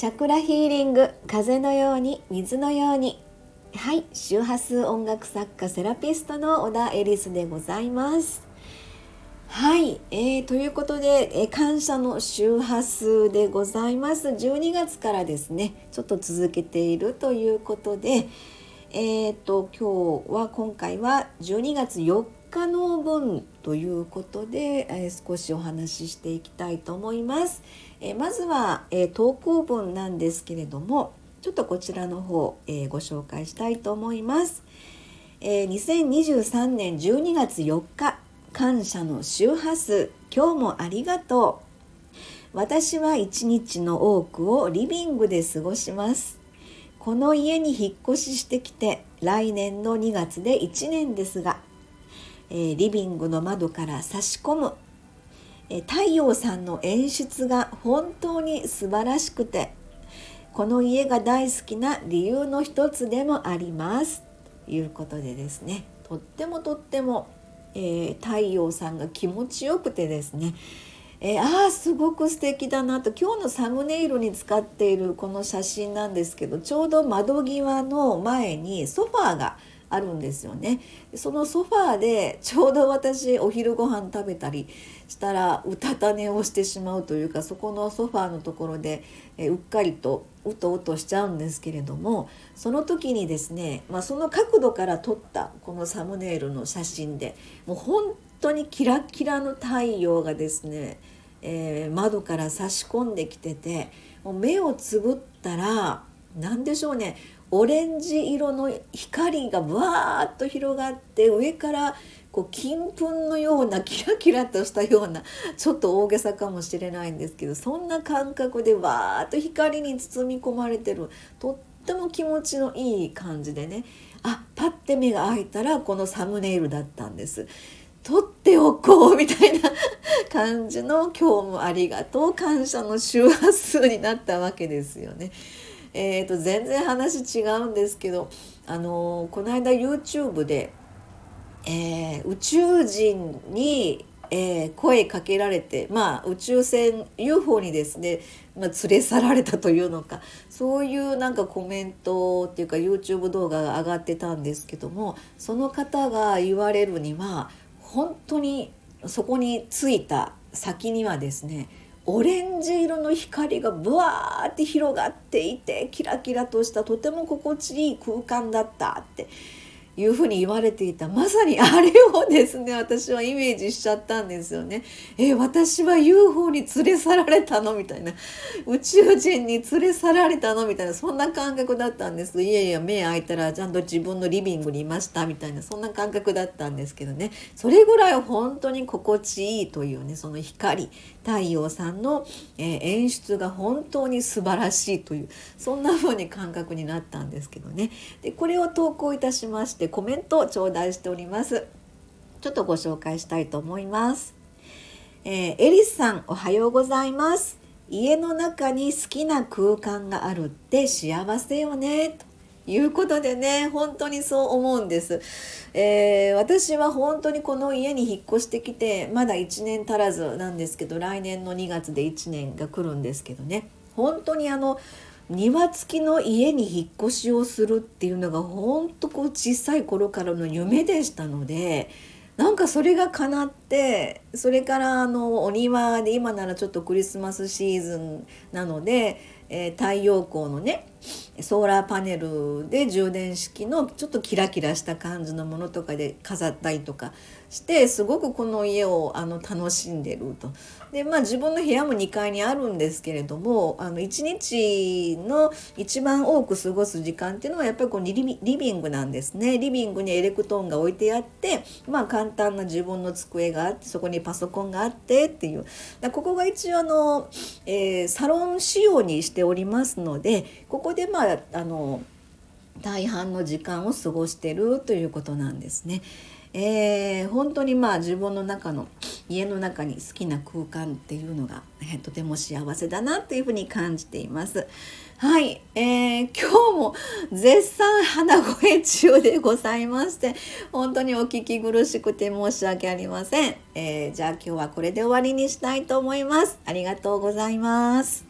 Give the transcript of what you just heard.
チャクラヒーリング風のように水のように。はい周波数音楽作家セラピストの小田エリスでございます。はい、えー、ということで、えー、感謝の周波数でございます。12月からですねちょっと続けているということでえーと、今日は今回は12月4日の分ということで、えー、少しお話ししていきたいと思います。えー、まずは、えー、投稿文なんですけれどもちょっとこちらの方、えご紹介したいと思います。え2023年12月4日感謝の周波数今日もありがとう私は一日の多くをリビングで過ごしますこの家に引っ越ししてきて来年の2月で1年ですが、えー、リビングの窓から差し込む、えー、太陽さんの演出が本当に素晴らしくてこの家が大好きな理由の一つでもあります。ということでですね。とってもとっても、えー、太陽さんが気持ちよくてですね。えー、ああすごく素敵だなと。今日のサムネイルに使っているこの写真なんですけどちょうど窓際の前にソファーがあるんですよね。そのソファーでちょうど私お昼ご飯食べたりしたらうたた寝をしてしまうというかそこのソファーのところで、うっかりとうとうとしちゃうんですけれどもその時にですね、まあ、その角度から撮ったこのサムネイルの写真でもう本当にキラキラの太陽がですねえー、窓から差し込んできててもう目をつぶったら何でしょうねオレンジ色の光がぶわーっと広がって上からこう金粉のようなキラキラとしたようなちょっと大げさかもしれないんですけどそんな感覚でわーっと光に包み込まれてるとっても気持ちのいい感じでねあパッて目が開いたらこのサムネイルだったんです。取っておこうみたいな感じの今日もありがとう感謝の周波数になったわけですよね。えーと、全然話違うんですけどあのこの間 YouTube で、えー、宇宙人に、えー、声かけられてまあ宇宙船 UFO にですね、まあ、連れ去られたというのかそういうなんかコメントっていうか YouTube 動画が上がってたんですけどもその方が言われるには本当にそこについた先にはですねオレンジ色の光がブワーって広がっていてキラキラとしたとても心地いい空間だったって。いうふうに言われていた。まさにあれをですね私はイメージしちゃったんですよね。え私は UFO に連れ去られたの？みたいな。宇宙人に連れ去られたの？みたいな。そんな感覚だったんです。いやいや目開いたらちゃんと自分のリビングにいました。みたいな。そんな感覚だったんですけどね。それぐらい本当に心地いいというねその光。太陽さんの、え、演出が本当に素晴らしいという。そんな風に感覚になったんですけどね。でこれを投稿いたしましてコメントを頂戴しております。ちょっとご紹介したいと思います、えー、エリスさんおはようございます。家の中に好きな空間があるって幸せよね。ということでね本当にそう思うんです、えー、私は本当にこの家に引っ越してきてまだ1年足らずなんですけど来年の2月で1年が来るんですけどね。本当にあの庭付きの家に引っ越しをするっていうのが本当こう小さい頃からの夢でしたのでなんかそれが叶ってそれからあのお庭で今ならちょっとクリスマスシーズンなので、えー、太陽光のねソーラーパネルで充電式のちょっとキラキラした感じのものとかで飾ったりとかしてすごくこの家をあの楽しんでると。でまあ自分の部屋も2階にあるんですけれどもあの1日の一番多く過ごす時間っていうのはやっぱりこうリビングなんですね。リビングにエレクトーンが置いてあってまあ簡単な自分の机があってそこにパソコンがあってっていうだここが一応あの、えー、サロン仕様にしておりますのでここでまああの大半の時間を過ごしてるということなんですね。えー、本当にまあ自分の中の家の中に好きな空間っていうのが、えー、とても幸せだなというふうに感じています。はい、えー、今日も絶賛鼻声中でございまして本当にお聞き苦しくて申し訳ありません。えー、じゃあ今日はこれで終わりにしたいと思います。ありがとうございます。